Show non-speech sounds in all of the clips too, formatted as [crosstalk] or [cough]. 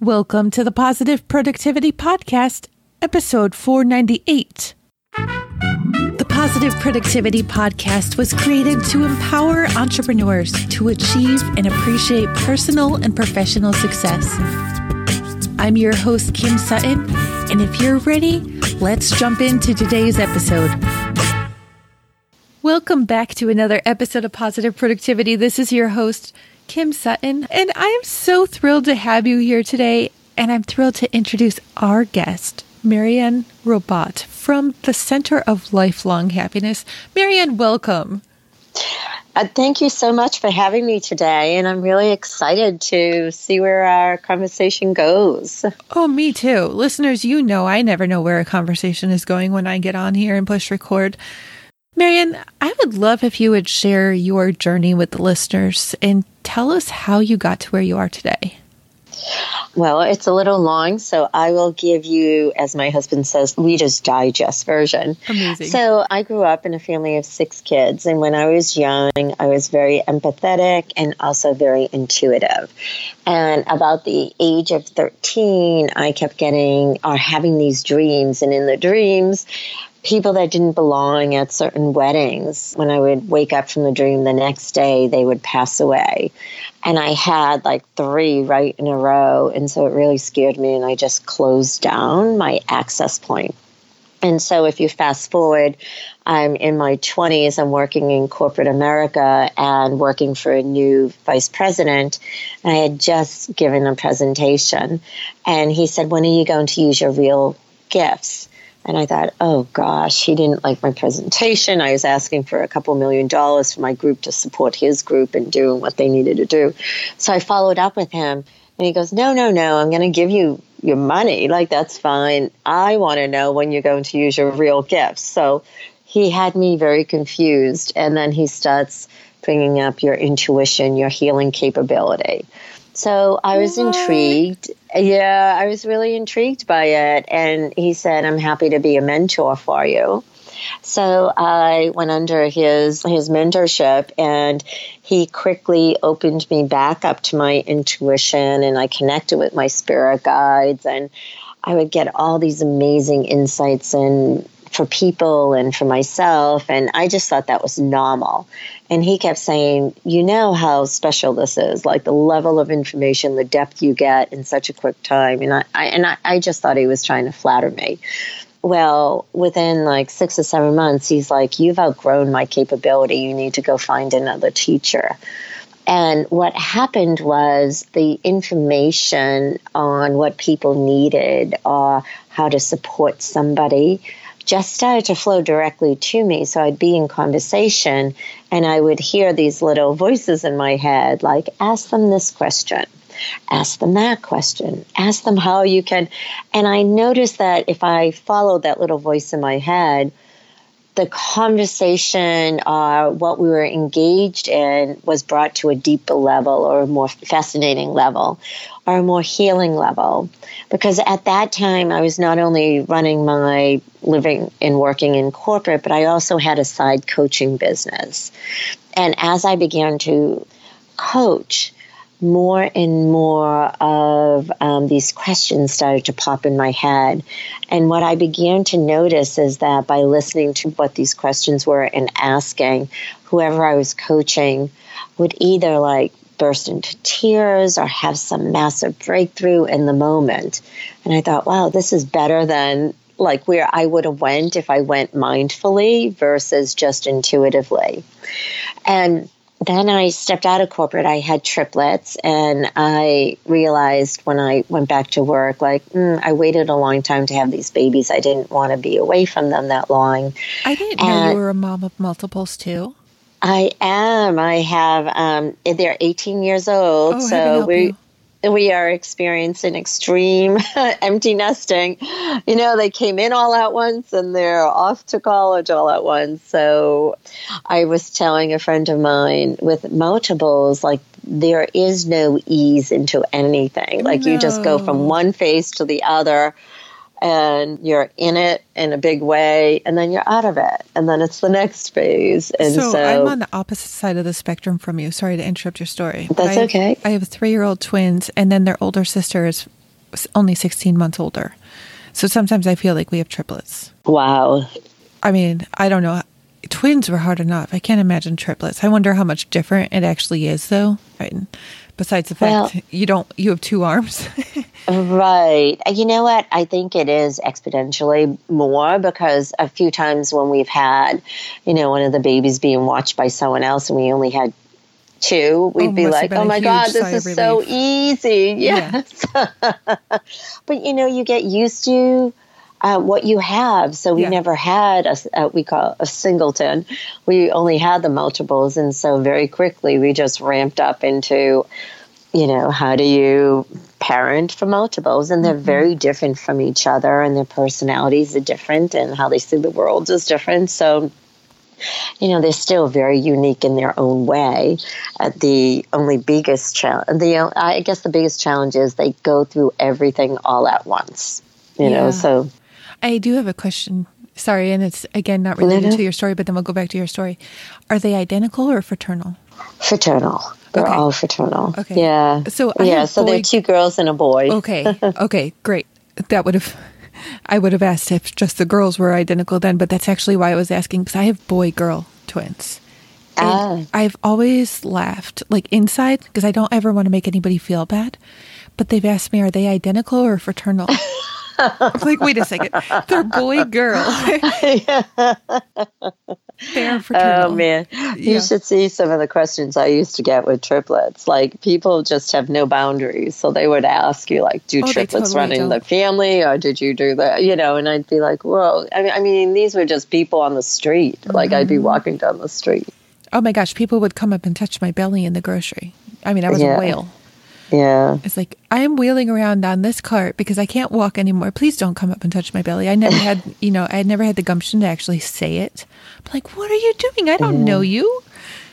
Welcome to the Positive Productivity Podcast, episode 498. The Positive Productivity Podcast was created to empower entrepreneurs to achieve and appreciate personal and professional success. I'm your host, Kim Sutton, and if you're ready, let's jump into today's episode. Welcome back to another episode of Positive Productivity. This is your host, Kim Sutton, and I am so thrilled to have you here today. And I'm thrilled to introduce our guest, Marianne Robot from the Center of Lifelong Happiness. Marianne, welcome. Uh, thank you so much for having me today, and I'm really excited to see where our conversation goes. Oh, me too. Listeners, you know I never know where a conversation is going when I get on here and push record. Marianne, I would love if you would share your journey with the listeners and tell us how you got to where you are today. Well, it's a little long, so I will give you, as my husband says, Reader's Digest version. Amazing. So I grew up in a family of six kids, and when I was young, I was very empathetic and also very intuitive. And about the age of 13, I kept getting or having these dreams, and in the dreams, people that didn't belong at certain weddings. When I would wake up from the dream the next day, they would pass away. And I had like three right in a row. And so it really scared me. And I just closed down my access point. And so if you fast forward, I'm in my 20s, I'm working in corporate America and working for a new vice president. And I had just given a presentation. And he said, When are you going to use your real gifts? And I thought, oh gosh, he didn't like my presentation. I was asking for a couple million dollars for my group to support his group and doing what they needed to do. So I followed up with him and he goes, no, no, no, I'm going to give you your money. Like, that's fine. I want to know when you're going to use your real gifts. So he had me very confused. And then he starts bringing up your intuition, your healing capability. So I was what? intrigued. Yeah, I was really intrigued by it. And he said, I'm happy to be a mentor for you. So I went under his his mentorship and he quickly opened me back up to my intuition and I connected with my spirit guides and I would get all these amazing insights and for people and for myself and I just thought that was normal. And he kept saying, You know how special this is, like the level of information, the depth you get in such a quick time. And I, I and I, I just thought he was trying to flatter me. Well, within like six or seven months, he's like, You've outgrown my capability. You need to go find another teacher. And what happened was the information on what people needed or how to support somebody just started to flow directly to me. So I'd be in conversation and I would hear these little voices in my head like, ask them this question, ask them that question, ask them how you can. And I noticed that if I followed that little voice in my head, the conversation, uh, what we were engaged in, was brought to a deeper level or a more fascinating level or a more healing level. Because at that time, I was not only running my living and working in corporate, but I also had a side coaching business. And as I began to coach, more and more of um, these questions started to pop in my head. And what I began to notice is that by listening to what these questions were and asking, whoever I was coaching would either like burst into tears or have some massive breakthrough in the moment. And I thought, wow, this is better than like where I would have went if I went mindfully versus just intuitively. And then I stepped out of corporate. I had triplets, and I realized when I went back to work, like, mm, I waited a long time to have these babies. I didn't want to be away from them that long. I didn't and know you were a mom of multiples, too. I am. I have. Um, they're 18 years old, oh, so we. We are experiencing extreme [laughs] empty nesting. You know, they came in all at once and they're off to college all at once. So I was telling a friend of mine with multiples, like, there is no ease into anything. Like, no. you just go from one phase to the other and you're in it in a big way and then you're out of it and then it's the next phase and so, so i'm on the opposite side of the spectrum from you sorry to interrupt your story that's I, okay i have three year old twins and then their older sister is only 16 months older. So sometimes I feel like we have triplets. Wow. I mean, I don't know. Twins were hard enough. I can't imagine triplets. I wonder how much different it actually is, though. Right? Besides the fact well, you don't, you have two arms. [laughs] right. You know what? I think it is exponentially more because a few times when we've had, you know, one of the babies being watched by someone else and we only had two, we'd oh, be like, oh my God, this is so easy. [laughs] Yes. Yeah. [laughs] but, you know, you get used to uh, what you have. So we yeah. never had a, a, we call a singleton. We only had the multiples. And so very quickly we just ramped up into, you know, how do you parent for multiples? And they're mm-hmm. very different from each other and their personalities are different and how they see the world is different. So, you know, they're still very unique in their own way. Uh, the only biggest challenge, the I guess the biggest challenge is they go through everything all at once. You yeah. know, so I do have a question. Sorry, and it's again not related to your story, but then we'll go back to your story. Are they identical or fraternal? Fraternal. They're okay. all fraternal. Okay. Yeah. So I yeah. So boy... they're two girls and a boy. Okay. [laughs] Okay. Great. That would have. I would have asked if just the girls were identical then, but that's actually why I was asking because I have boy girl twins. Ah. I've always laughed like inside because I don't ever want to make anybody feel bad, but they've asked me, are they identical or fraternal? [laughs] [laughs] I'm like, wait a second. They're boy girl. [laughs] They're fraternal. Oh man, you should see some of the questions I used to get with triplets. Like people just have no boundaries, so they would ask you like, "Do oh, triplets totally run in the family, or did you do that?" You know, and I'd be like, "Well, I mean, I mean, these were just people on the street. Mm-hmm. Like I'd be mm-hmm. walking down the street." Oh my gosh, people would come up and touch my belly in the grocery. I mean, I was yeah. a whale. Yeah. It's like, I am wheeling around on this cart because I can't walk anymore. Please don't come up and touch my belly. I never had, [laughs] you know, I had never had the gumption to actually say it. I'm like, what are you doing? I don't know you.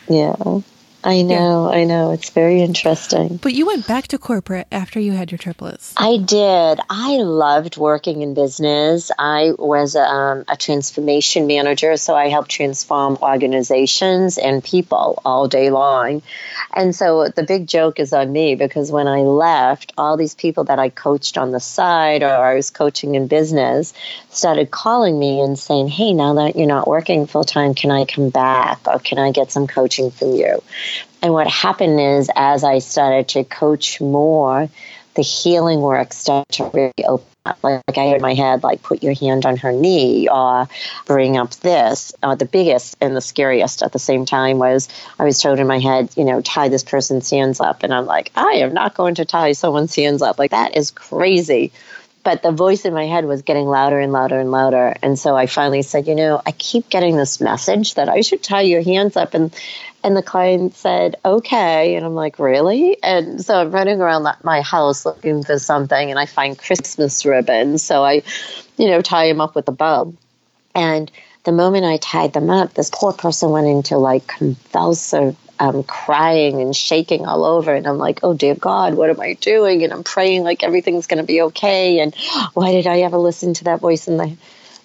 Yeah. I know, yeah. I know. It's very interesting. But you went back to corporate after you had your triplets. I did. I loved working in business. I was um, a transformation manager, so I helped transform organizations and people all day long. And so the big joke is on me because when I left, all these people that I coached on the side or I was coaching in business started calling me and saying, Hey, now that you're not working full time, can I come back or can I get some coaching from you? And what happened is, as I started to coach more, the healing work started to really open up. Like, like I in my head, like put your hand on her knee, or bring up this. Uh, the biggest and the scariest at the same time was I was told in my head, you know, tie this person's hands up, and I'm like, I am not going to tie someone's hands up. Like that is crazy but the voice in my head was getting louder and louder and louder. And so I finally said, you know, I keep getting this message that I should tie your hands up. And and the client said, okay. And I'm like, really? And so I'm running around my house looking for something and I find Christmas ribbons. So I, you know, tie them up with a bow. And the moment I tied them up, this poor person went into like convulsive um, crying and shaking all over. And I'm like, oh, dear God, what am I doing? And I'm praying like everything's going to be okay. And why did I ever listen to that voice in the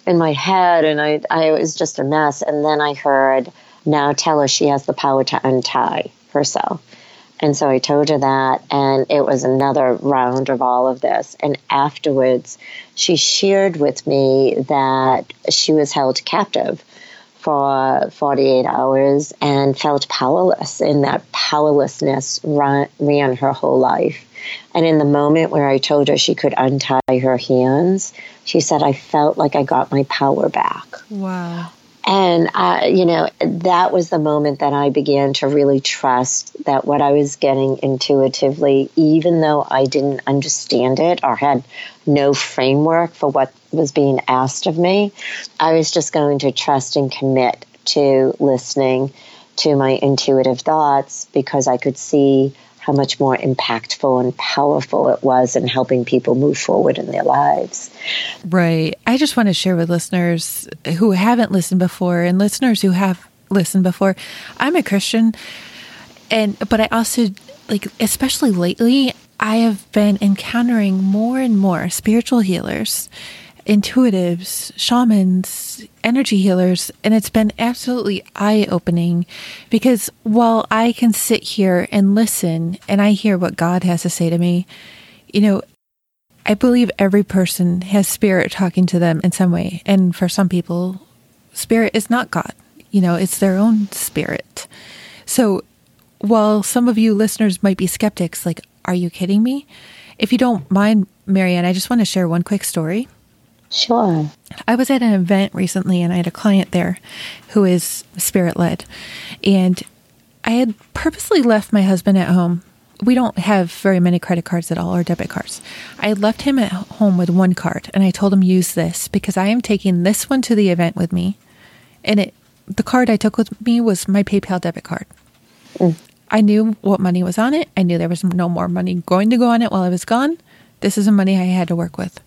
in my head? And I, I was just a mess. And then I heard, now tell her she has the power to untie herself. And so I told her that, and it was another round of all of this. And afterwards, she shared with me that she was held captive for 48 hours and felt powerless, and that powerlessness ran, ran her whole life. And in the moment where I told her she could untie her hands, she said, I felt like I got my power back. Wow. And, uh, you know, that was the moment that I began to really trust that what I was getting intuitively, even though I didn't understand it or had no framework for what was being asked of me, I was just going to trust and commit to listening to my intuitive thoughts because I could see how much more impactful and powerful it was in helping people move forward in their lives. Right. I just want to share with listeners who haven't listened before and listeners who have listened before. I'm a Christian and but I also like especially lately I have been encountering more and more spiritual healers intuitives, shamans, energy healers, and it's been absolutely eye opening because while I can sit here and listen and I hear what God has to say to me, you know, I believe every person has spirit talking to them in some way. And for some people, spirit is not God. You know, it's their own spirit. So while some of you listeners might be skeptics, like, are you kidding me? If you don't mind, Marianne, I just want to share one quick story. Sure. I was at an event recently and I had a client there who is spirit led. And I had purposely left my husband at home. We don't have very many credit cards at all or debit cards. I had left him at home with one card and I told him use this because I am taking this one to the event with me. And it the card I took with me was my PayPal debit card. Mm. I knew what money was on it. I knew there was no more money going to go on it while I was gone. This is the money I had to work with.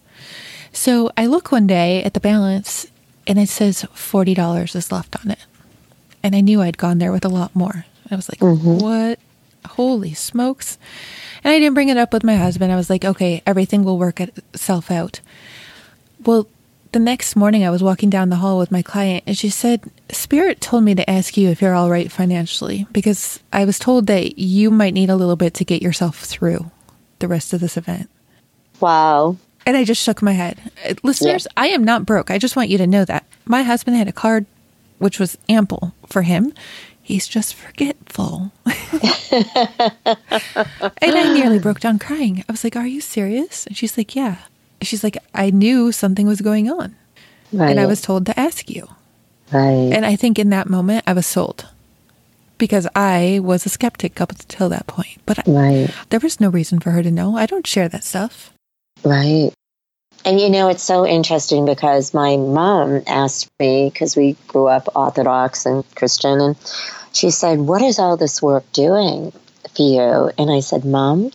So I look one day at the balance and it says $40 is left on it. And I knew I'd gone there with a lot more. I was like, mm-hmm. what? Holy smokes. And I didn't bring it up with my husband. I was like, okay, everything will work itself out. Well, the next morning I was walking down the hall with my client and she said, Spirit told me to ask you if you're all right financially because I was told that you might need a little bit to get yourself through the rest of this event. Wow. And I just shook my head. Uh, listeners, yeah. I am not broke. I just want you to know that. My husband had a card which was ample for him. He's just forgetful. [laughs] and I nearly broke down crying. I was like, Are you serious? And she's like, Yeah. She's like, I knew something was going on. Right. And I was told to ask you. Right. And I think in that moment, I was sold because I was a skeptic up until that point. But right. there was no reason for her to know. I don't share that stuff. Right. And you know, it's so interesting because my mom asked me, because we grew up Orthodox and Christian, and she said, What is all this work doing for you? And I said, Mom,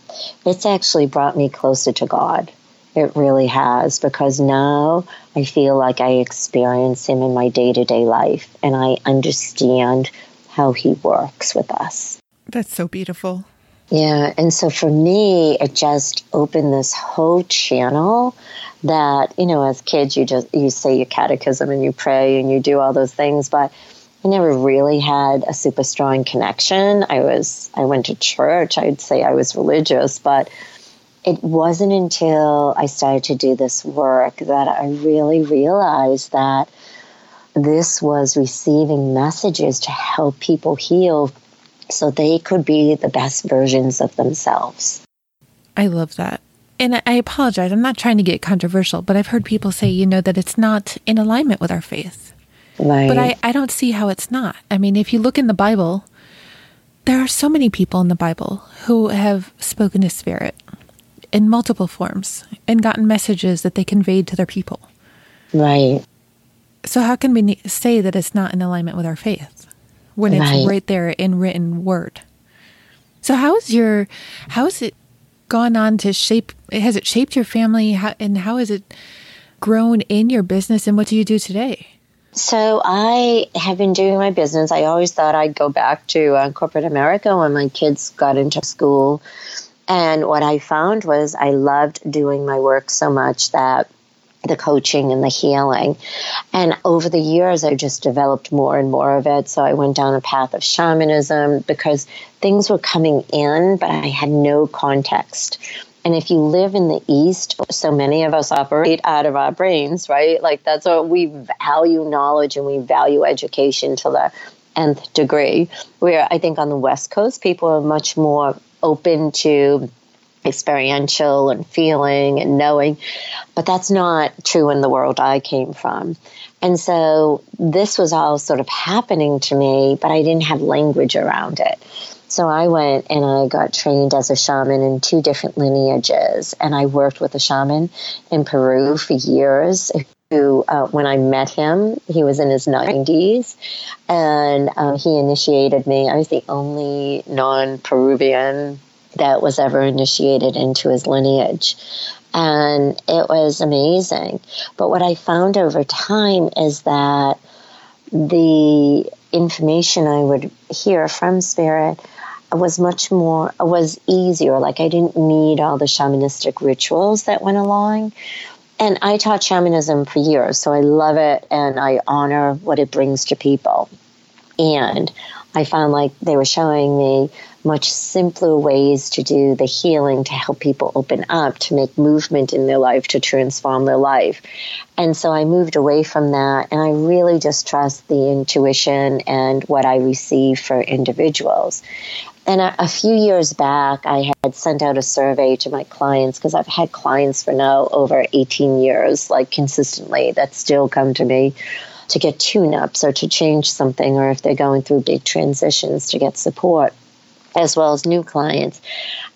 it's actually brought me closer to God. It really has, because now I feel like I experience Him in my day to day life and I understand how He works with us. That's so beautiful. Yeah. And so for me, it just opened this whole channel that, you know, as kids, you just, you say your catechism and you pray and you do all those things, but I never really had a super strong connection. I was, I went to church. I'd say I was religious, but it wasn't until I started to do this work that I really realized that this was receiving messages to help people heal so they could be the best versions of themselves. I love that. And I apologize, I'm not trying to get controversial, but I've heard people say, you know, that it's not in alignment with our faith. Right. But I, I don't see how it's not. I mean, if you look in the Bible, there are so many people in the Bible who have spoken to spirit in multiple forms and gotten messages that they conveyed to their people. Right. So, how can we say that it's not in alignment with our faith? when it's right. right there in written word. So how is your how is it gone on to shape has it shaped your family how, and how has it grown in your business and what do you do today? So I have been doing my business. I always thought I'd go back to uh, corporate America when my kids got into school. And what I found was I loved doing my work so much that the coaching and the healing. And over the years, I just developed more and more of it. So I went down a path of shamanism because things were coming in, but I had no context. And if you live in the East, so many of us operate out of our brains, right? Like that's what we value knowledge and we value education to the nth degree. Where I think on the West Coast, people are much more open to experiential and feeling and knowing. But that's not true in the world I came from. And so this was all sort of happening to me, but I didn't have language around it. So I went and I got trained as a shaman in two different lineages. And I worked with a shaman in Peru for years who, uh, when I met him, he was in his 90s and uh, he initiated me. I was the only non Peruvian that was ever initiated into his lineage. And it was amazing. But what I found over time is that the information I would hear from spirit was much more was easier like i didn't need all the shamanistic rituals that went along and i taught shamanism for years so i love it and i honor what it brings to people and I found like they were showing me much simpler ways to do the healing to help people open up, to make movement in their life, to transform their life. And so I moved away from that and I really just trust the intuition and what I receive for individuals. And a, a, few years back, I had sent out a survey to my clients because I've had clients for now over 18 years, like consistently, that still come to me to get tune ups or to change something, or if they're going through big transitions to get support, as well as new clients.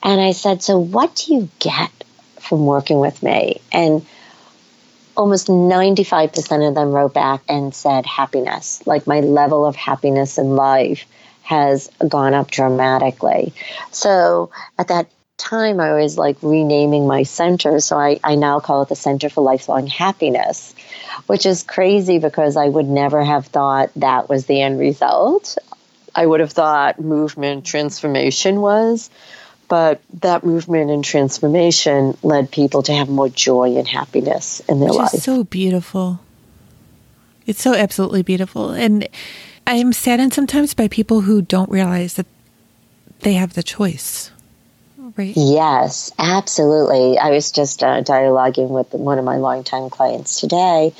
And I said, So, what do you get from working with me? And almost 95% of them wrote back and said happiness, like my level of happiness in life has gone up dramatically. So at that time, I was like renaming my center. So I, I now call it the Center for Lifelong Happiness, which is crazy because I would never have thought that was the end result. I would have thought movement transformation was, but that movement and transformation led people to have more joy and happiness in their Which life. so beautiful. It's so absolutely beautiful. And I am saddened sometimes by people who don't realize that they have the choice. Right? Yes, absolutely. I was just uh, dialoguing with one of my longtime clients today,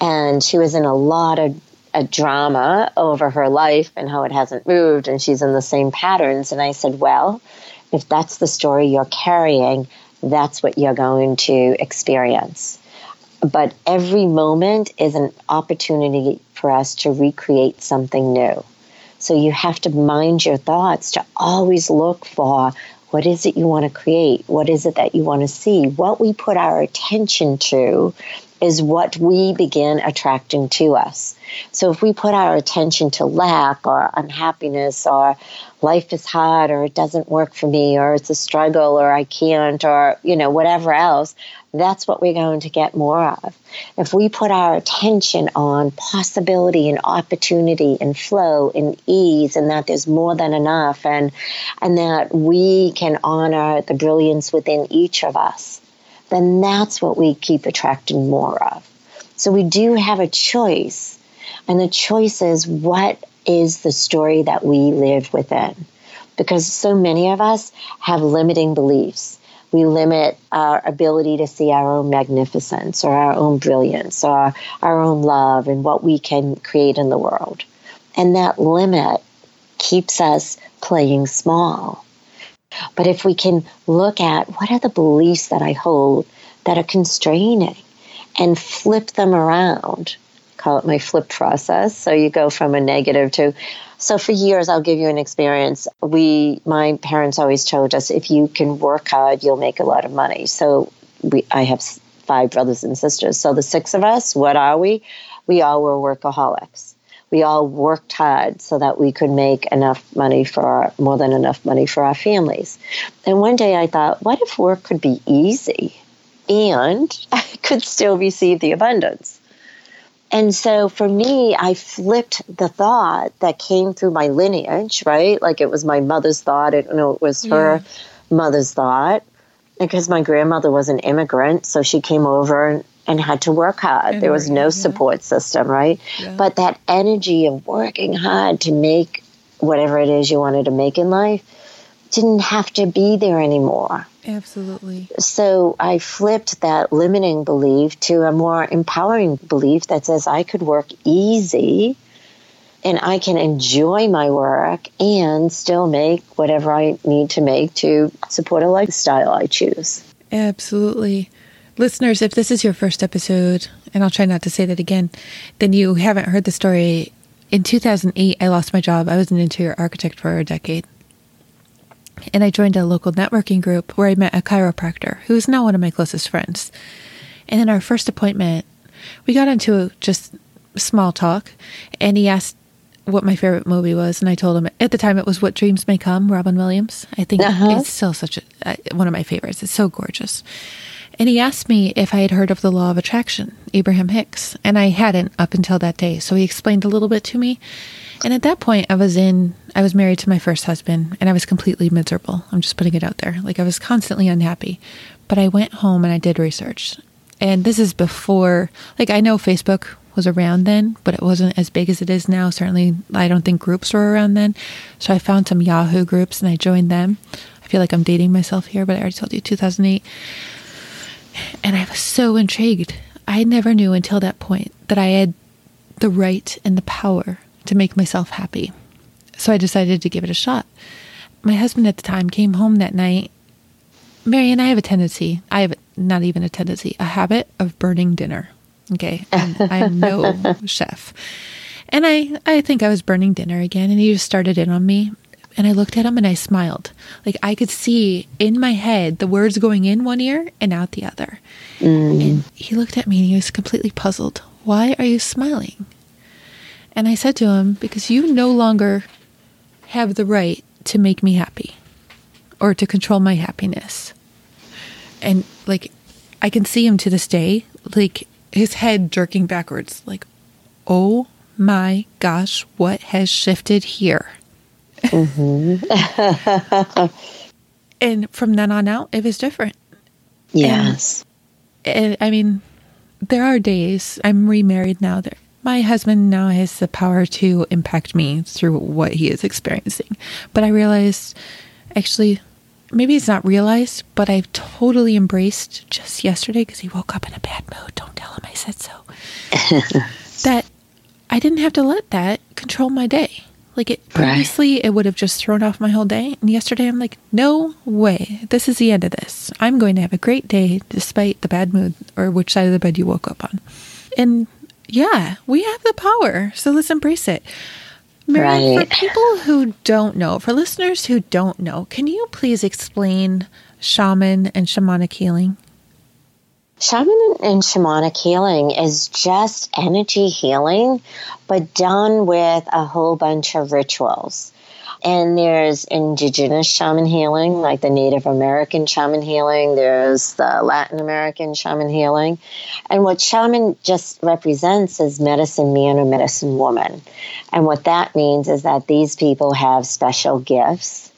and she was in a lot of a drama over her life and how it hasn't moved, and she's in the same patterns. And I said, Well, if that's the story you're carrying, that's what you're going to experience. But every moment is an opportunity for us to recreate something new. So you have to mind your thoughts to always look for what is it you want to create? What is it that you want to see? What we put our attention to is what we begin attracting to us. So if we put our attention to lack or unhappiness or life is hard or it doesn't work for me or it's a struggle or I can't or you know whatever else, that's what we're going to get more of. If we put our attention on possibility and opportunity and flow and ease and that there's more than enough and and that we can honor the brilliance within each of us, then that's what we keep attracting more of. So we do have a choice. And the choice is what is the story that we live within? Because so many of us have limiting beliefs we limit our ability to see our own magnificence or our own brilliance or our own love and what we can create in the world. And that limit keeps us playing small. But if we can look at what are the beliefs that I hold that are constraining and flip them around, call it my flip process. So you go from a negative to so for years, I'll give you an experience. We, my parents always told us, if you can work hard, you'll make a lot of money. So we, I have five brothers and sisters. So the six of us, what are we? We all were workaholics. We all worked hard so that we could make enough money for our, more than enough money for our families. And one day I thought, what if work could be easy and [laughs] I could still receive the abundance? And so for me, I flipped the thought that came through my lineage, right? Like it was my mother's thought, it, you know, it was her yeah. mother's thought. Because my grandmother was an immigrant, so she came over and, had to work hard. And there was no support system, right? Yeah. But that energy of working hard to make whatever it is you wanted to make in life didn't have to be there anymore. Absolutely. So I flipped that limiting belief to a more empowering belief that says I could work easy and I can enjoy my work and still make whatever I need to make to support a lifestyle I choose. Absolutely. Listeners, if this is your first episode, and I'll try not to say that again, then you haven't heard the story. In 2008, I lost my job. I was an interior architect for a decade and I joined a local networking group where I met a chiropractor who is now one of my closest friends. And in our first appointment, we got into just small talk, and he asked what my favorite movie was, and I told him at the time it was What Dreams May Come, Robin Williams. I think uh-huh. it's still such a uh, one of my favorites. It's so gorgeous. And he asked me if I had heard of the law of attraction, Abraham Hicks, and I hadn't up until that day. So he explained a little bit to me. And at that point, I was in, I was married to my first husband and I was completely miserable. I'm just putting it out there. Like I was constantly unhappy. But I went home and I did research. And this is before, like, I know Facebook was around then, but it wasn't as big as it is now. Certainly, I don't think groups were around then. So I found some Yahoo groups and I joined them. I feel like I'm dating myself here, but I already told you 2008. And I was so intrigued. I never knew until that point that I had the right and the power to make myself happy. So I decided to give it a shot. My husband at the time came home that night. Marion, I have a tendency, I have not even a tendency, a habit of burning dinner. Okay. I'm, I'm no [laughs] chef. And I, I think I was burning dinner again, and he just started in on me. And I looked at him and I smiled. Like I could see in my head the words going in one ear and out the other. Mm. And he looked at me and he was completely puzzled. Why are you smiling? And I said to him, Because you no longer have the right to make me happy or to control my happiness. And like, I can see him to this day, like his head jerking backwards, like, oh my gosh, what has shifted here? Mm-hmm. [laughs] and from then on out, it was different. Yes. And, and, I mean, there are days, I'm remarried now, there, my husband now has the power to impact me through what he is experiencing. But I realized, actually, maybe it's not realized, but I've totally embraced just yesterday because he woke up in a bad mood. Don't tell him I said so. [laughs] that I didn't have to let that control my day. Like it previously, right. it would have just thrown off my whole day. And yesterday, I'm like, no way. This is the end of this. I'm going to have a great day despite the bad mood or which side of the bed you woke up on. And yeah, we have the power. So let's embrace it. Mary, right. for people who don't know, for listeners who don't know, can you please explain shaman and shamanic healing? Shaman and shamanic healing is just energy healing, but done with a whole bunch of rituals. And there's indigenous shaman healing, like the Native American shaman healing. There's the Latin American shaman healing. And what shaman just represents is medicine man or medicine woman. And what that means is that these people have special gifts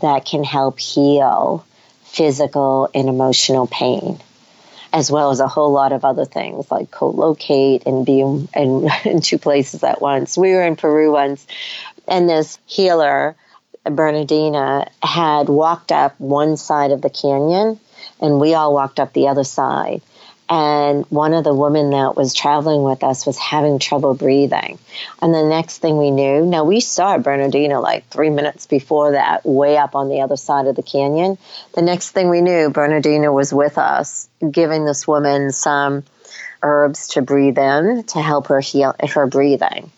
that can help heal physical and emotional pain as well as a whole lot of other things like co-locate and be in, in, [laughs] in, two places at once. We were in Peru once, and this healer, Bernardina, had walked up one side of the canyon, and we all walked up the other side. And one of the women that was traveling with us was having trouble breathing. And the next thing we knew, now we saw Bernardino like three minutes before that, way up on the other side of the canyon. The next thing we knew, Bernardino was with us, giving this woman some herbs to breathe in to help her heal her breathing.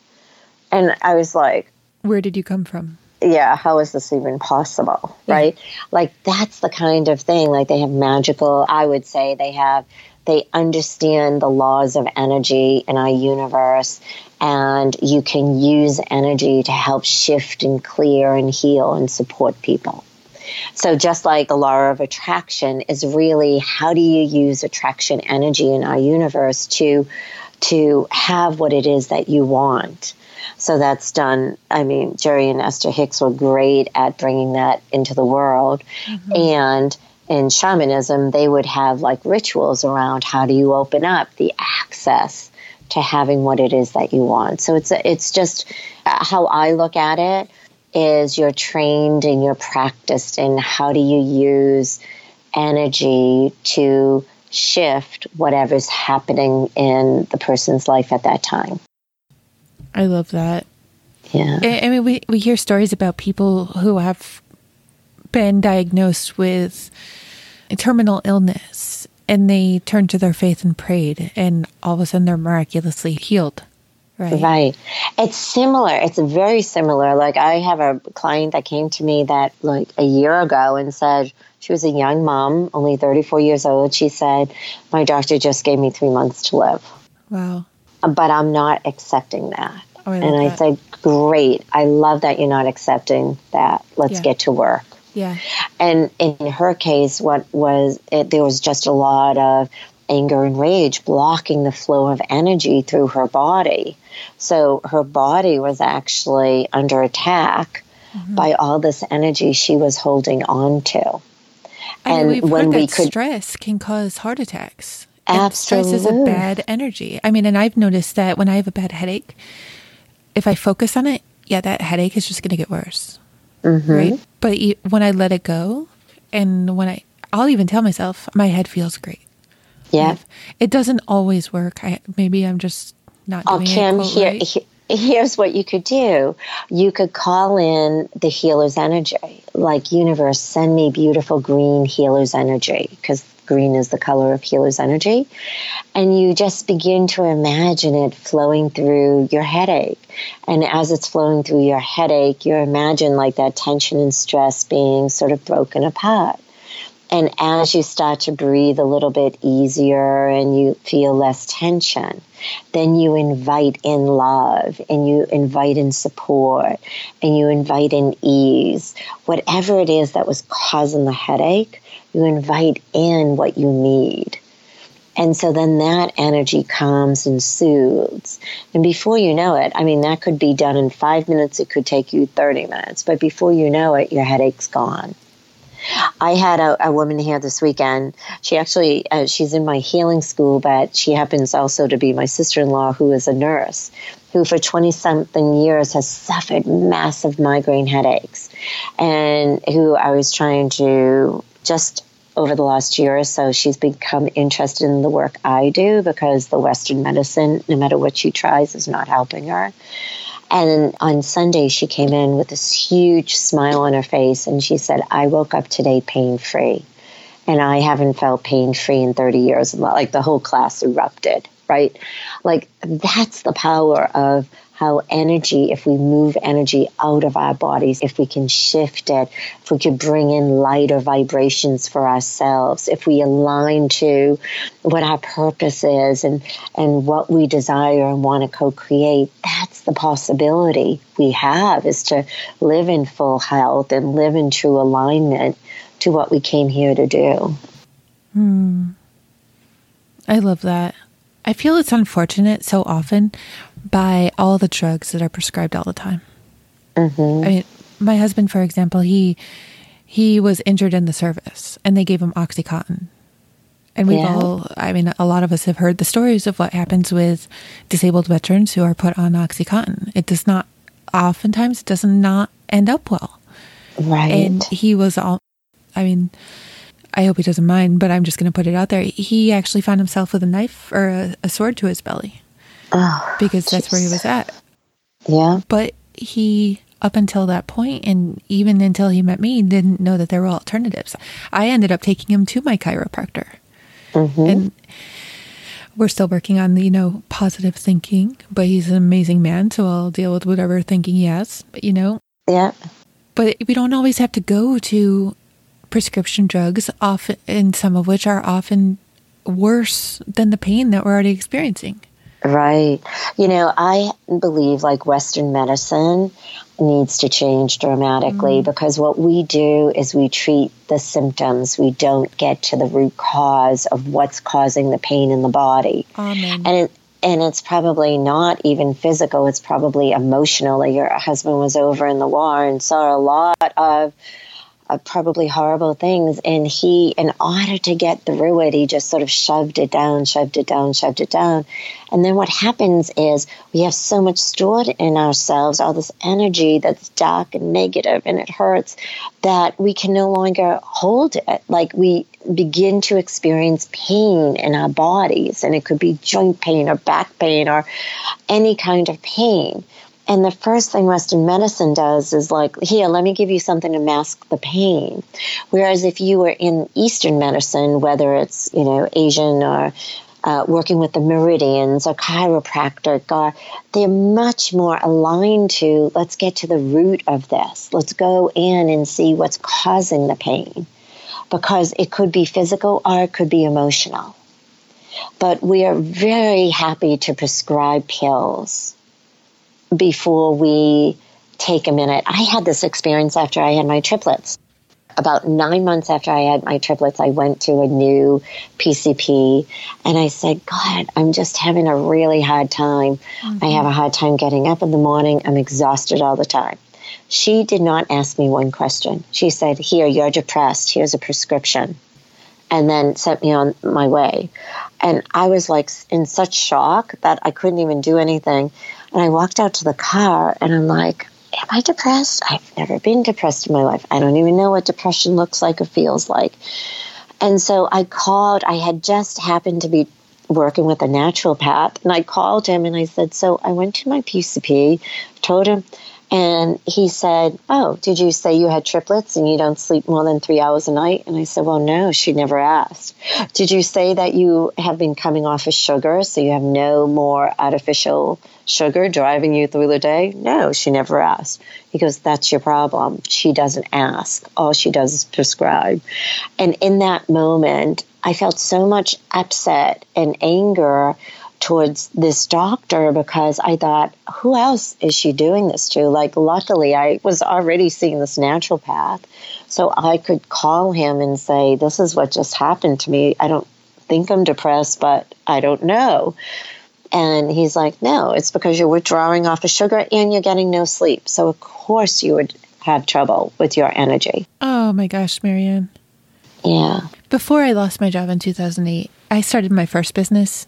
And I was like, where did you come from? Yeah, how is this even possible? Yeah. Right? Like, that's the kind of thing. Like, they have magical, I would say they have, they understand the laws of energy in our universe, and you can use energy to help shift and clear and heal and support people. So, just like the law of attraction is really how do you use attraction energy in our universe to to have what it is that you want? So that's done. I mean, Jerry and Esther Hicks were great at bringing that into the world. Mm-hmm. And in shamanism, they would have like rituals around how do you open up the access to having what it is that you want. So it's it's just uh, how I look at it is you're trained and you're practiced in how do you use energy to shift whatever's happening in the person's life at that time. I love that. Yeah. I mean, we, we hear stories about people who have been diagnosed with a terminal illness and they turned to their faith and prayed, and all of a sudden they're miraculously healed. Right. Right. It's similar. It's very similar. Like I have a client that came to me that like a year ago and said she was a young mom, only 34 years old. She said, "My doctor just gave me 3 months to live." Wow but I'm not accepting that. Oh, I and I that. said, Great. I love that you're not accepting that. Let's yeah. get to work. Yeah. And in her case, what was it, there was just a lot of anger and rage blocking the flow of energy through her body. So her body was actually under attack mm-hmm. by all this energy she was holding on to. And, and when we could stress can cause heart attacks Absolutely. stress is a bad energy. I mean, and I've noticed that when I have a bad headache, if I focus on it, yeah, that headache is just going to get worse. Mm-hmm. Right. But when I let it go, and when I, I'll even tell myself, my head feels great. Yeah. It doesn't always work. I maybe I'm just not Oh, Kim, it. here, right. he- here's what you could do. You could call in the healer's energy, like universe, send me beautiful green healer's energy, because green is the color of healer's energy. And you just begin to imagine it flowing through your headache. And as it's flowing through your headache, you imagine like that tension and stress being sort of broken apart. And as you start to breathe a little bit easier and you feel less tension, then you invite in love and you invite in support and you invite in ease. Whatever it is that was causing the headache, you invite in what you need. And so then that energy calms and soothes. And before you know it, I mean, that could be done in five minutes, it could take you 30 minutes, but before you know it, your headache's gone. I had a, a woman here this weekend. She actually, uh, she's in my healing school, but she happens also to be my sister in law, who is a nurse, who for 20 something years has suffered massive migraine headaches, and who I was trying to just over the last year or so, she's become interested in the work I do because the Western medicine, no matter what she tries, is not helping her. And on Sunday, she came in with this huge smile on her face and she said, I woke up today pain free. And I haven't felt pain free in 30 years. Like the whole class erupted, right? Like that's the power of how energy, if we move energy out of our bodies, if we can shift it, if we could bring in lighter vibrations for ourselves, if we align to what our purpose is and, and what we desire and want to co create, that's the possibility we have is to live in full health and live in true alignment to what we came here to do. Hmm. I love that. I feel it's unfortunate so often by all the drugs that are prescribed all the time. Mm-hmm. I mean, my husband, for example, he he was injured in the service, and they gave him OxyContin. And we've Yeah. all, I mean, a lot of us have heard the stories of what happens with disabled veterans who are put on OxyContin. It does not, oftentimes, it does not end up well. Right. And he was all, I mean, I hope he doesn't mind, but I'm just going to put it out there. He actually found himself with a knife or a, a sword to his belly oh, because that's where he was at. yeah. But he, up until that point, and even until he met me, didn't know that there were alternatives. I ended up taking him to my chiropractor. Mm-hmm. And we're still working on the, you know, positive thinking, but he's an amazing man, so I'll deal with whatever thinking he has. But, you know, Yeah. but we don't always have to go to prescription drugs, often, and some of which are often worse than the pain that we're already experiencing. Right. You know, I believe like Western medicine needs to change dramatically mm-hmm. because what we do is we treat the symptoms. We don't get to the root cause of what's causing the pain in the body. Amen. And it, and it's probably not even physical, it's probably emotional. Like your husband was over in the war and saw a lot of probably horrible things. And he, in order to get through it, he just sort of shoved it down, shoved it down, shoved it down. And then what happens is we have so much stored in ourselves, all this energy that's dark and negative and it hurts, that we can no longer hold it. Like we begin to experience pain in our bodies, and it could be joint pain or back pain or any kind of pain. And the first thing Western medicine does is like, here, let me give you something to mask the pain. Whereas if you were in Eastern medicine, whether it's, you know, Asian or uh, working with the meridians or chiropractic, or they're much more aligned to let's get to the root of this. Let's go in and see what's causing the pain because it could be physical or it could be emotional. But we are very happy to prescribe pills before we take a minute. I had this experience after I had my triplets. About nine months after I had my triplets, I went to a new PCP and I said, God, I'm just having a really hard time. I have a hard time getting up in the morning. I'm exhausted all the time. She did not ask me one question. She said, Here, you're depressed. Here's a prescription. And then sent me on my way. And I was like in such shock that I couldn't even do anything. And I walked out to the car and I'm like, Am I depressed? I've never been depressed in my life. I don't even know what depression looks like or feels like. And so I called, I had just happened to be working with a naturopath, and I called him and I said, So I went to my PCP, told him, and he said, Oh, did you say you had triplets and you don't sleep more than three hours a night? And I said, Well, no, she never asked. Did you say that you have been coming off of sugar, so you have no more artificial sugar driving you through the day? No, she never asked. He goes, That's your problem. She doesn't ask. All she does is prescribe. And in that moment, I felt so much upset and anger towards this doctor because I thought, who else is she doing this to? Like, luckily, I was already seeing this naturopath, so I could call him and say, This is what just happened to me. I don't think I'm depressed, but I don't know. And he's like, No, it's because you're withdrawing off of sugar and you're getting no sleep. So, of course, you would have trouble with your energy. Oh my gosh, Marianne. Yeah. Before I lost my job in 2008, I started my first business.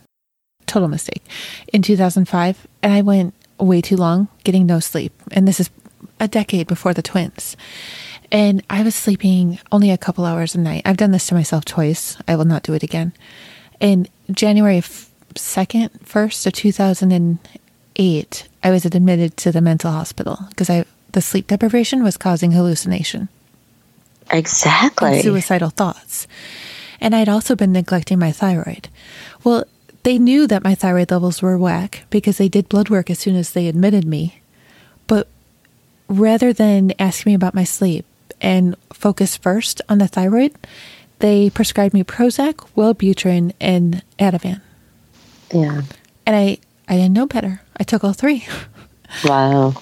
Total mistake. In 2005, and I went way too long getting no sleep. And this is a decade before the twins. And I was sleeping only a couple hours a night. I've done this to myself twice. I will not do it again. In January 2nd, 1st of 2008, I was admitted to the mental hospital because I the sleep deprivation was causing hallucination. Exactly. suicidal thoughts. And I'd also been neglecting my thyroid. Well, they knew that my thyroid levels were whack because they did blood work as soon as they admitted me. But rather than ask me about my sleep and focus first on the thyroid, they prescribed me Prozac, Wellbutrin, and Ativan. Yeah. And I, I didn't know better. I took all three. [laughs] Wow.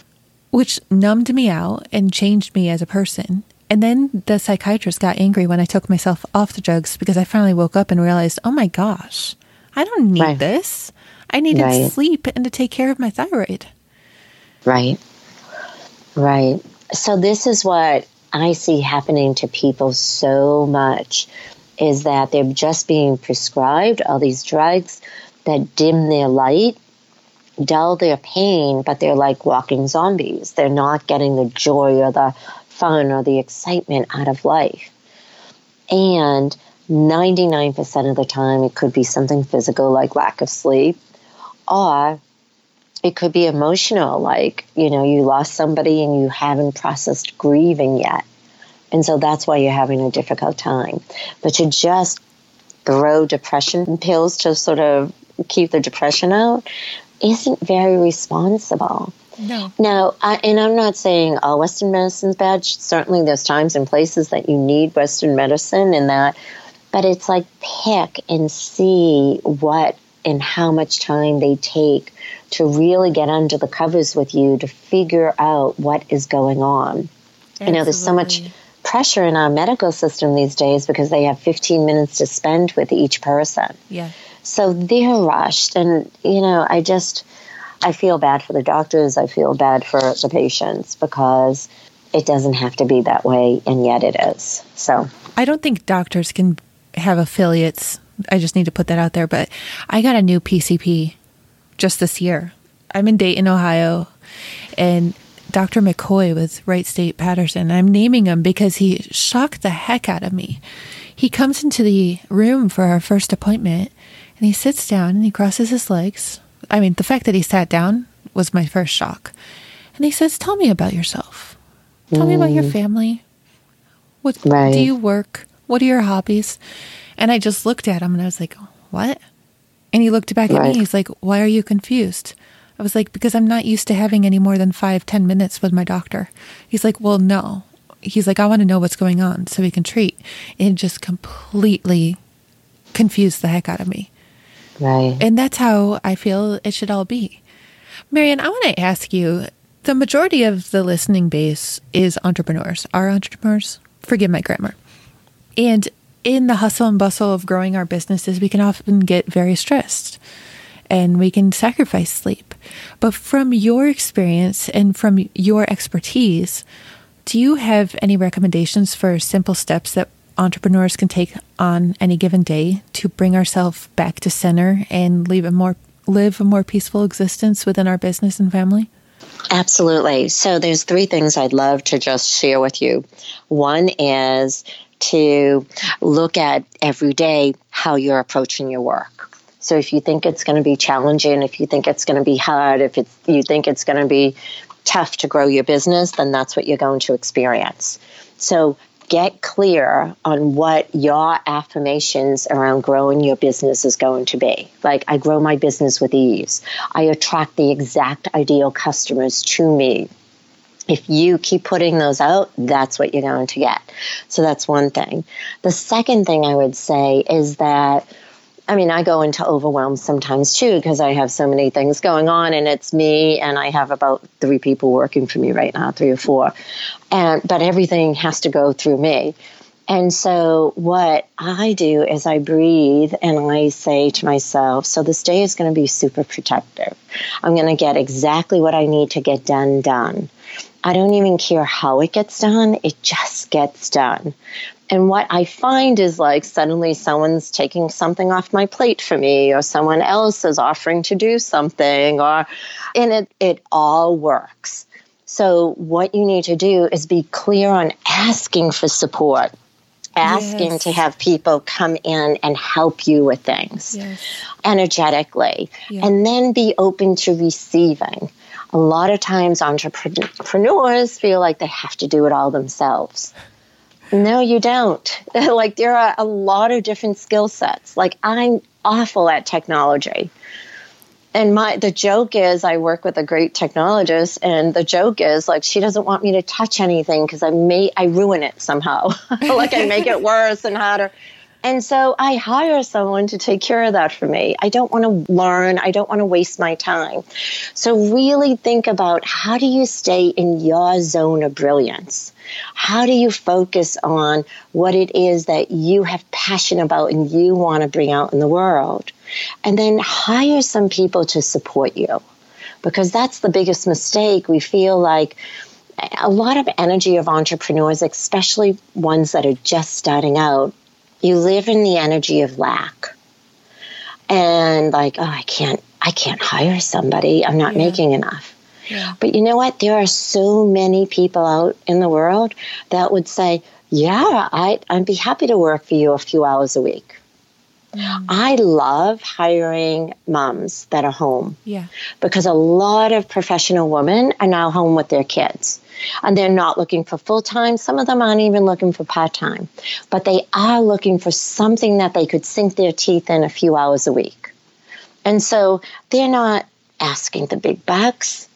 Which numbed me out and changed me as a person. And then the psychiatrist got angry when I took myself off the drugs because I finally woke up and realized, oh my gosh, I don't need Right. this. I needed Right. sleep and to take care of my thyroid. Right. Right. So this is what I see happening to people so much is that they're just being prescribed all these drugs that dim their light, dull their pain, but they're like walking zombies. They're not getting the joy or the fun or the excitement out of life. And 99% of the time, it could be something physical like lack of sleep, or it could be emotional, like, you know, you lost somebody and you haven't processed grieving yet. And so that's why you're having a difficult time. But to just throw depression pills to sort of keep the depression out isn't very responsible. No. Now, I, and I'm not saying all Western medicine's bad. Certainly, there's times and places that you need Western medicine and that, but it's like pick and see what and how much time they take to really get under the covers with you to figure out what is going on. You know, there's so much pressure in our medical system these days because they have 15 minutes to spend with each person. Yeah. So they're rushed. And, you know, I just, I feel bad for the doctors. I feel bad for the patients because it doesn't have to be that way. And yet it is. So, I don't think doctors can have affiliates. I just need to put that out there. But I got a new PCP just this year. I'm in Dayton, Ohio, and Dr. McCoy with Wright State Patterson. I'm naming him because he shocked the heck out of me. He comes into the room for our first appointment and he sits down and he crosses his legs. I mean, the fact that he sat down was my first shock. And he says, Tell me about yourself. Tell me about your mm. family. What Right. do you work? What are your hobbies? And I just looked at him and I was like, What? And he looked back at Right. me. He's like, Why are you confused? I was like, Because I'm not used to having any more than five, ten minutes with my doctor. He's like, Well, no. He's like, I want to know what's going on so we can treat. And it just completely confused the heck out of me. Right. And that's how I feel it should all be. Marianne, I want to ask you the majority of the listening base is entrepreneurs, are entrepreneurs. Forgive my grammar. And in the hustle and bustle of growing our businesses, we can often get very stressed and we can sacrifice sleep. But from your experience and from your expertise, do you have any recommendations for simple steps that entrepreneurs can take on any given day to bring ourselves back to center and live a more live a more peaceful existence within our business and family? Absolutely. So there's three things I'd love to just share with you. One is to look at every day how you're approaching your work. So if you think it's going to be challenging, if you think it's going to be hard, if it's, you think it's going to be tough to grow your business, then that's what you're going to experience. So get clear on what your affirmations around growing your business is going to be. Like, I grow my business with ease. I attract the exact ideal customers to me. If you keep putting those out, that's what you're going to get. So that's one thing. The second thing I would say is that I mean, I go into overwhelm sometimes too because I have so many things going on, and it's me, and I have about three people working for me right now, three or four, and but everything has to go through me. And so, what I do is I breathe and I say to myself, so this day is going to be super protective. I'm going to get exactly what I need to get done, done. I don't even care how it gets done, it just gets done. And what I find is like suddenly someone's taking something off my plate for me, or someone else is offering to do something, or, and it, it all works. So, what you need to do is be clear on asking for support, asking yes. to have people come in and help you with things yes. energetically, yeah. and then be open to receiving. A lot of times, entrepreneurs feel like they have to do it all themselves. No, you don't. [laughs] like there are a lot of different skill sets. Like I'm awful at technology. And my the joke is I work with a great technologist and the joke is like she doesn't want me to touch anything cuz I may I ruin it somehow. [laughs] like I make it worse and harder. And so I hire someone to take care of that for me. I don't want to learn. I don't want to waste my time. So really think about how do you stay in your zone of brilliance? How do you focus on what it is that you have passion about and you want to bring out in the world? And then hire some people to support you because that's the biggest mistake. We feel like a lot of energy of entrepreneurs, especially ones that are just starting out, you live in the energy of lack. And like, oh, I can't, I can't hire somebody. I'm not yeah. making enough. Yeah. But you know what? There are so many people out in the world that would say, yeah, I, I'd be happy to work for you a few hours a week. Mm. I love hiring moms that are home. Yeah. Because a lot of professional women are now home with their kids and they're not looking for full time. Some of them aren't even looking for part time, but they are looking for something that they could sink their teeth in a few hours a week. And so they're not asking the big bucks.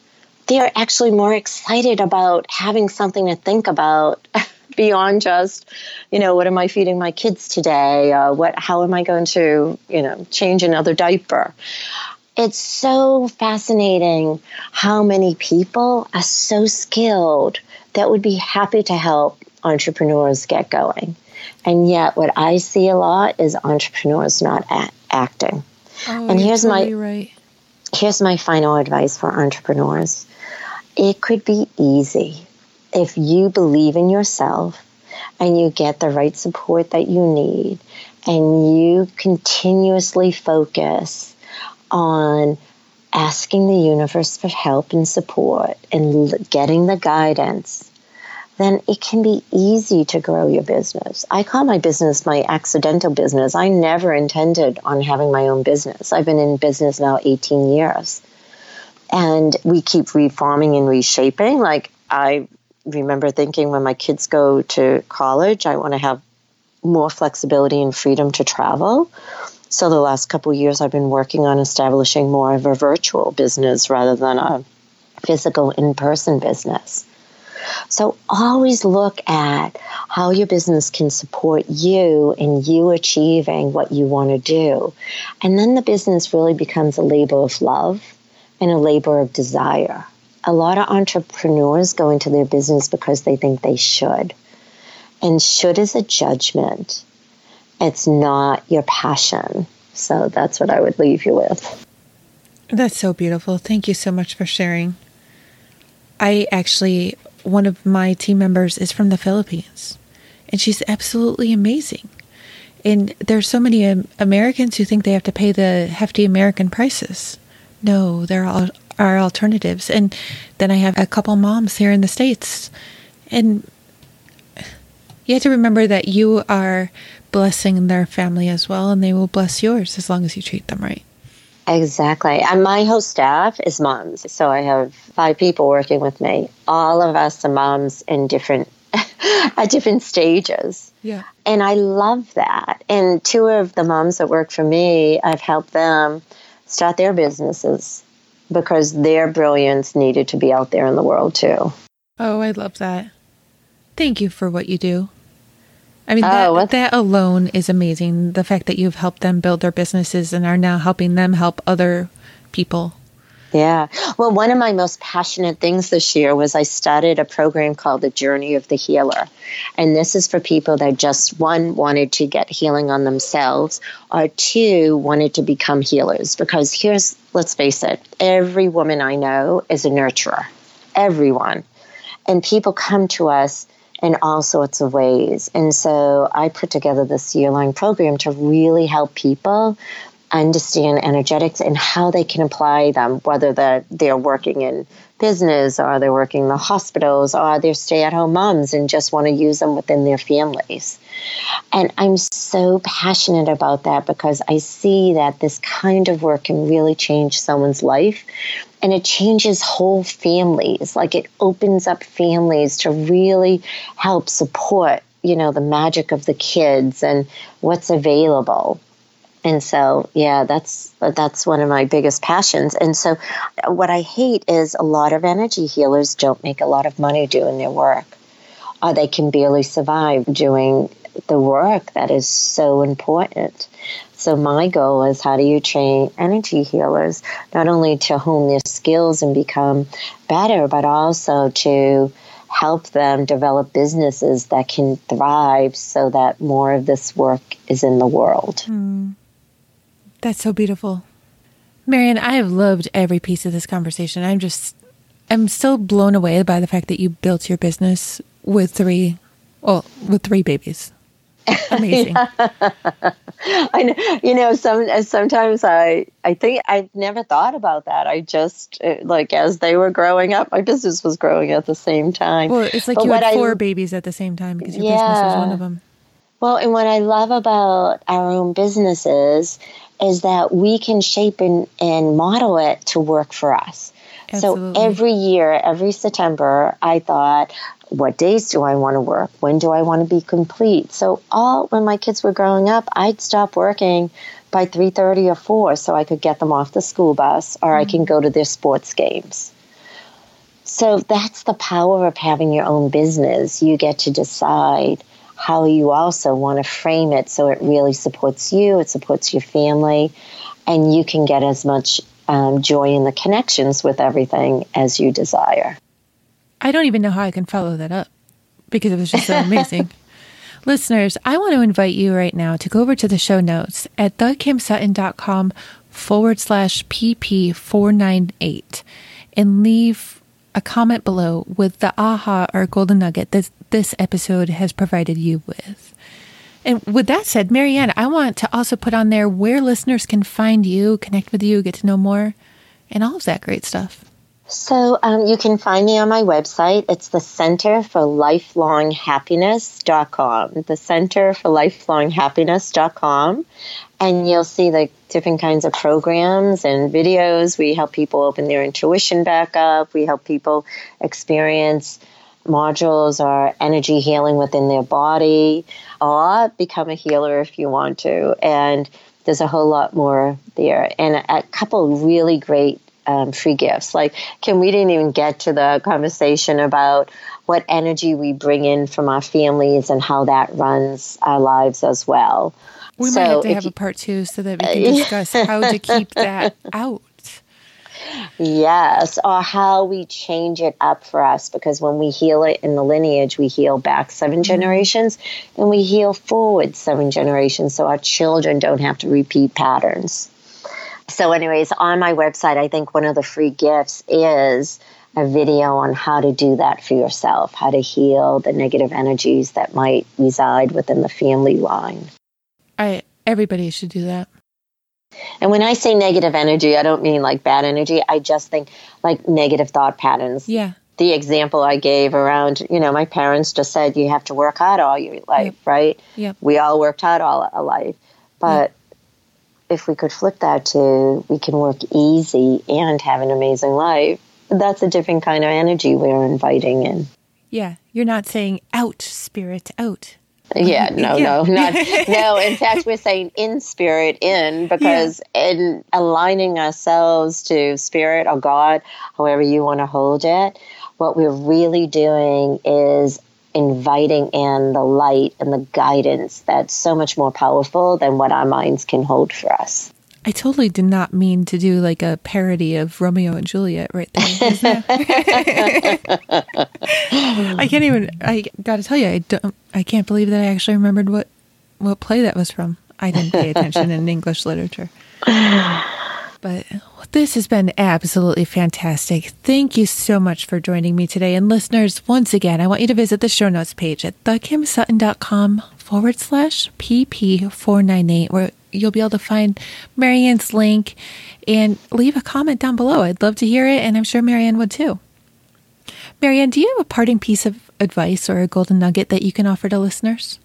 They're actually more excited about having something to think about [laughs] beyond just, you know, what am I feeding my kids today? Uh, what, how am I going to, you know, change another diaper? It's so fascinating how many people are so skilled that would be happy to help entrepreneurs get going. And yet, what I see a lot is entrepreneurs not a- acting. Oh, and here's my right. here's my final advice for entrepreneurs. It could be easy if you believe in yourself and you get the right support that you need and you continuously focus on asking the universe for help and support and getting the guidance, then it can be easy to grow your business. I call my business my accidental business. I never intended on having my own business. I've been in business now 18 years. And we keep reforming and reshaping. Like, I remember thinking when my kids go to college, I want to have more flexibility and freedom to travel. So the last couple years, I've been working on establishing more of a virtual business rather than a physical in-person business. So always look at how your business can support you in you achieving what you want to do. And then the business really becomes a labor of love and a labor of desire. A lot of entrepreneurs go into their business because they think they should. And should is a judgment. It's not your passion. So that's what I would leave you with. That's so beautiful. Thank you so much for sharing. I actually, one of my team members is from the Philippines. and she's absolutely amazing. And there's so many Americans who think they have to pay the hefty American prices. No, there are, are alternatives. And then I have a couple moms here in the States. And you have to remember that you are blessing their family as well, and they will bless yours as long as you treat them right. Exactly. And my whole staff is moms. So I have five people working with me. All of us are moms in different [laughs] at different stages. Yeah. And I love that. And two of the moms that work for me, I've helped them start their businesses because their brilliance needed to be out there in the world too. Oh, I love that. Thank you for what you do. I mean, oh, that, oh, that alone is amazing. The fact that you've helped them build their businesses and are now helping them help other people. Yeah. Well, one of my most passionate things this year was I started a program called The Journey of the Healer. And this is for people that just, one, wanted to get healing on themselves, or two, wanted to become healers. Because here's, let's face it, every woman I know is a nurturer. Everyone. And people come to us in all sorts of ways. And so I put together this year long program to really help people understand energetics and how they can apply them, whether they're, they're working in business or they're working in the hospitals or they're stay at home moms and just want to use them within their families. And I'm so passionate about that because I see that this kind of work can really change someone's life and it changes whole families. Like it opens up families to really help support, you know, the magic of the kids and what's available. And so, yeah, that's that's one of my biggest passions. And so, what I hate is a lot of energy healers don't make a lot of money doing their work, or they can barely survive doing the work that is so important. So my goal is how do you train energy healers not only to hone their skills and become better, but also to help them develop businesses that can thrive so that more of this work is in the world. Mm. That's so beautiful. Marianne, I have loved every piece of this conversation. I'm just I'm still blown away by the fact that you built your business with three well, with three babies. [laughs] Amazing. I know, you know, some sometimes I I think I never thought about that. I just uh, like as they were growing up, my business was growing at the same time. Well, it's like but you had four I, babies at the same time because your yeah. business was one of them. Well, and what I love about our own businesses is that we can shape and, and model it to work for us. Absolutely. So every year, every September, I thought, what days do I want to work? When do I want to be complete? So all when my kids were growing up, I'd stop working by 3:30 or 4 so I could get them off the school bus or mm-hmm. I can go to their sports games. So that's the power of having your own business. You get to decide how you also want to frame it so it really supports you, it supports your family, and you can get as much um, joy in the connections with everything as you desire. I don't even know how I can follow that up because it was just so amazing. [laughs] Listeners, I want to invite you right now to go over to the show notes at thekimsutton.com forward slash PP498 and leave a comment below with the aha or golden nugget that this episode has provided you with. And with that said, Marianne, I want to also put on there where listeners can find you, connect with you, get to know more, and all of that great stuff. So um, you can find me on my website. It's the Center for Lifelong Happiness.com. The Center for Lifelong Happiness.com. And you'll see the different kinds of programs and videos. We help people open their intuition back up. We help people experience modules or energy healing within their body or become a healer if you want to. And there's a whole lot more there. And a couple really great um, free gifts. Like, Kim, we didn't even get to the conversation about what energy we bring in from our families and how that runs our lives as well. We so might have to have you, a part two so that we can discuss how to keep that [laughs] out. Yes, or how we change it up for us because when we heal it in the lineage, we heal back 7 mm-hmm. generations and we heal forward seven generations so our children don't have to repeat patterns so anyways on my website i think one of the free gifts is a video on how to do that for yourself, how to heal the negative energies that might reside within the family line. I everybody should do that. And when I say negative energy, I don't mean like bad energy. I just think like negative thought patterns. Yeah. The example I gave around, you know, my parents just said you have to work hard all your life, Yep. right? Yep. We all worked hard all our life. But if we could flip that to we can work easy and have an amazing life, that's a different kind of energy we're inviting in. Yeah. You're not saying out, spirit, out. Yeah, [laughs] no, Yeah. no, not [laughs] no. In fact, we're saying in spirit, in because in aligning ourselves to spirit or God, however you want to hold it, what we're really doing is inviting in the light and the guidance that's so much more powerful than what our minds can hold for us. I totally did not mean to do like a parody of Romeo and Juliet right there. [laughs] I can't even. I got to tell you, I don't. I can't believe that I actually remembered what what play that was from. I didn't pay attention in [laughs] English literature. But this has been absolutely fantastic. Thank you so much for joining me today. And listeners, once again, I want you to visit the show notes page at thekimsutton.com forward slash PP498, where you'll be able to find Marianne's link and leave a comment down below. I'd love to hear it, and I'm sure Marianne would too. Marianne, do you have a parting piece of advice or a golden nugget that you can offer to listeners?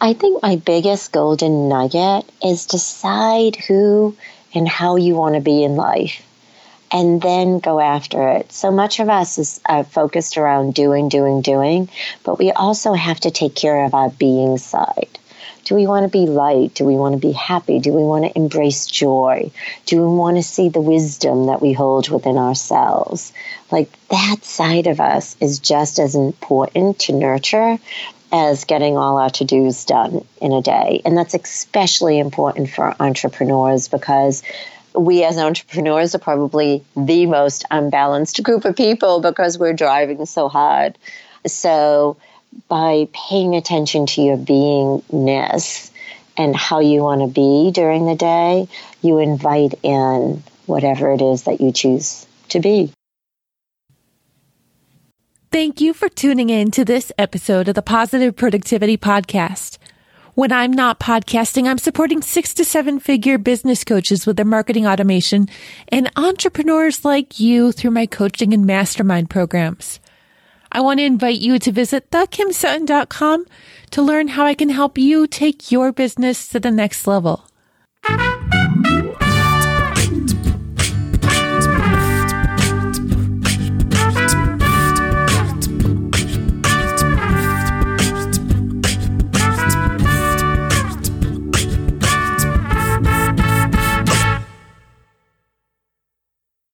I think my biggest golden nugget is decide who and how you want to be in life and then go after it. So much of us is uh, focused around doing, doing, doing, but we also have to take care of our being side. Do we want to be light? Do we want to be happy? Do we want to embrace joy? Do we want to see the wisdom that we hold within ourselves? Like that side of us is just as important to nurture as getting all our to dos done in a day. And that's especially important for entrepreneurs because we as entrepreneurs are probably the most unbalanced group of people because we're driving so hard. So, by paying attention to your beingness and how you want to be during the day, you invite in whatever it is that you choose to be. Thank you for tuning in to this episode of the Positive Productivity Podcast. When I'm not podcasting, I'm supporting six to seven figure business coaches with their marketing automation and entrepreneurs like you through my coaching and mastermind programs. I want to invite you to visit thekimsutton.com to learn how I can help you take your business to the next level.